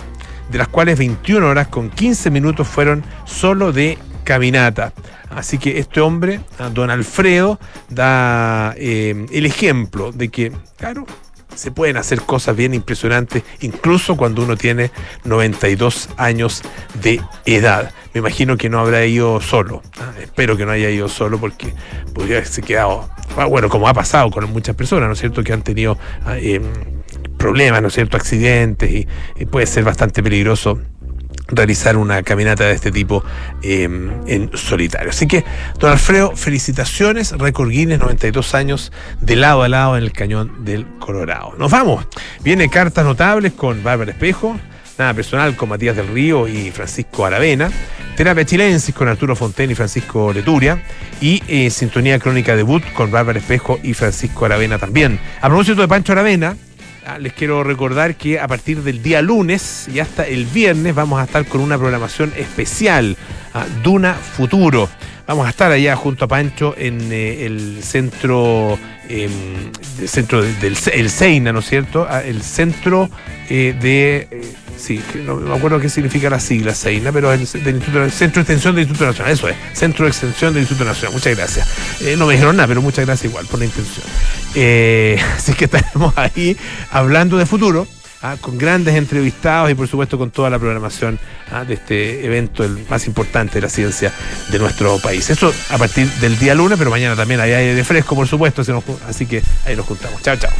de las cuales 21 horas con 15 minutos fueron solo de caminata. Así que este hombre, ah, don Alfredo, da eh, el ejemplo de que, claro, se pueden hacer cosas bien impresionantes, incluso cuando uno tiene 92 años de edad. Me imagino que no habrá ido solo. Espero que no haya ido solo porque podría haberse quedado, ah, bueno, como ha pasado con muchas personas, ¿no es cierto?, que han tenido ah, em, problemas, ¿no es cierto?, accidentes y puede ser bastante peligroso realizar una caminata de este tipo eh, en solitario. Así que, don Alfredo, felicitaciones, récord Guinness, 92 años de lado a lado en el cañón del Colorado. Nos vamos. Viene cartas notables con Bárbara Espejo, nada personal con Matías del Río y Francisco Aravena, terapia chilensis con Arturo Fonten y Francisco Leturia, y eh, sintonía crónica debut con Bárbara Espejo y Francisco Aravena también. A propósito de Pancho Aravena, Ah, Les quiero recordar que a partir del día lunes y hasta el viernes vamos a estar con una programación especial, ah, Duna Futuro. Vamos a estar allá junto a Pancho en eh, el centro, eh, el centro del, del el Seina, ¿no es cierto? Ah, el centro eh, de, eh, sí, no me acuerdo qué significa la sigla Seina, pero el, del Instituto, Centro de Extensión del Instituto Nacional, eso es, Centro de Extensión del Instituto Nacional. Muchas gracias. Eh, no me dijeron nada, pero muchas gracias igual por la intención. Eh, así que estaremos ahí hablando de futuro. Ah, con grandes entrevistados y por supuesto con toda la programación ah, de este evento, el más importante de la ciencia de nuestro país. Eso a partir del día lunes, pero mañana también hay aire fresco, por supuesto, así que ahí nos juntamos. Chao, chao.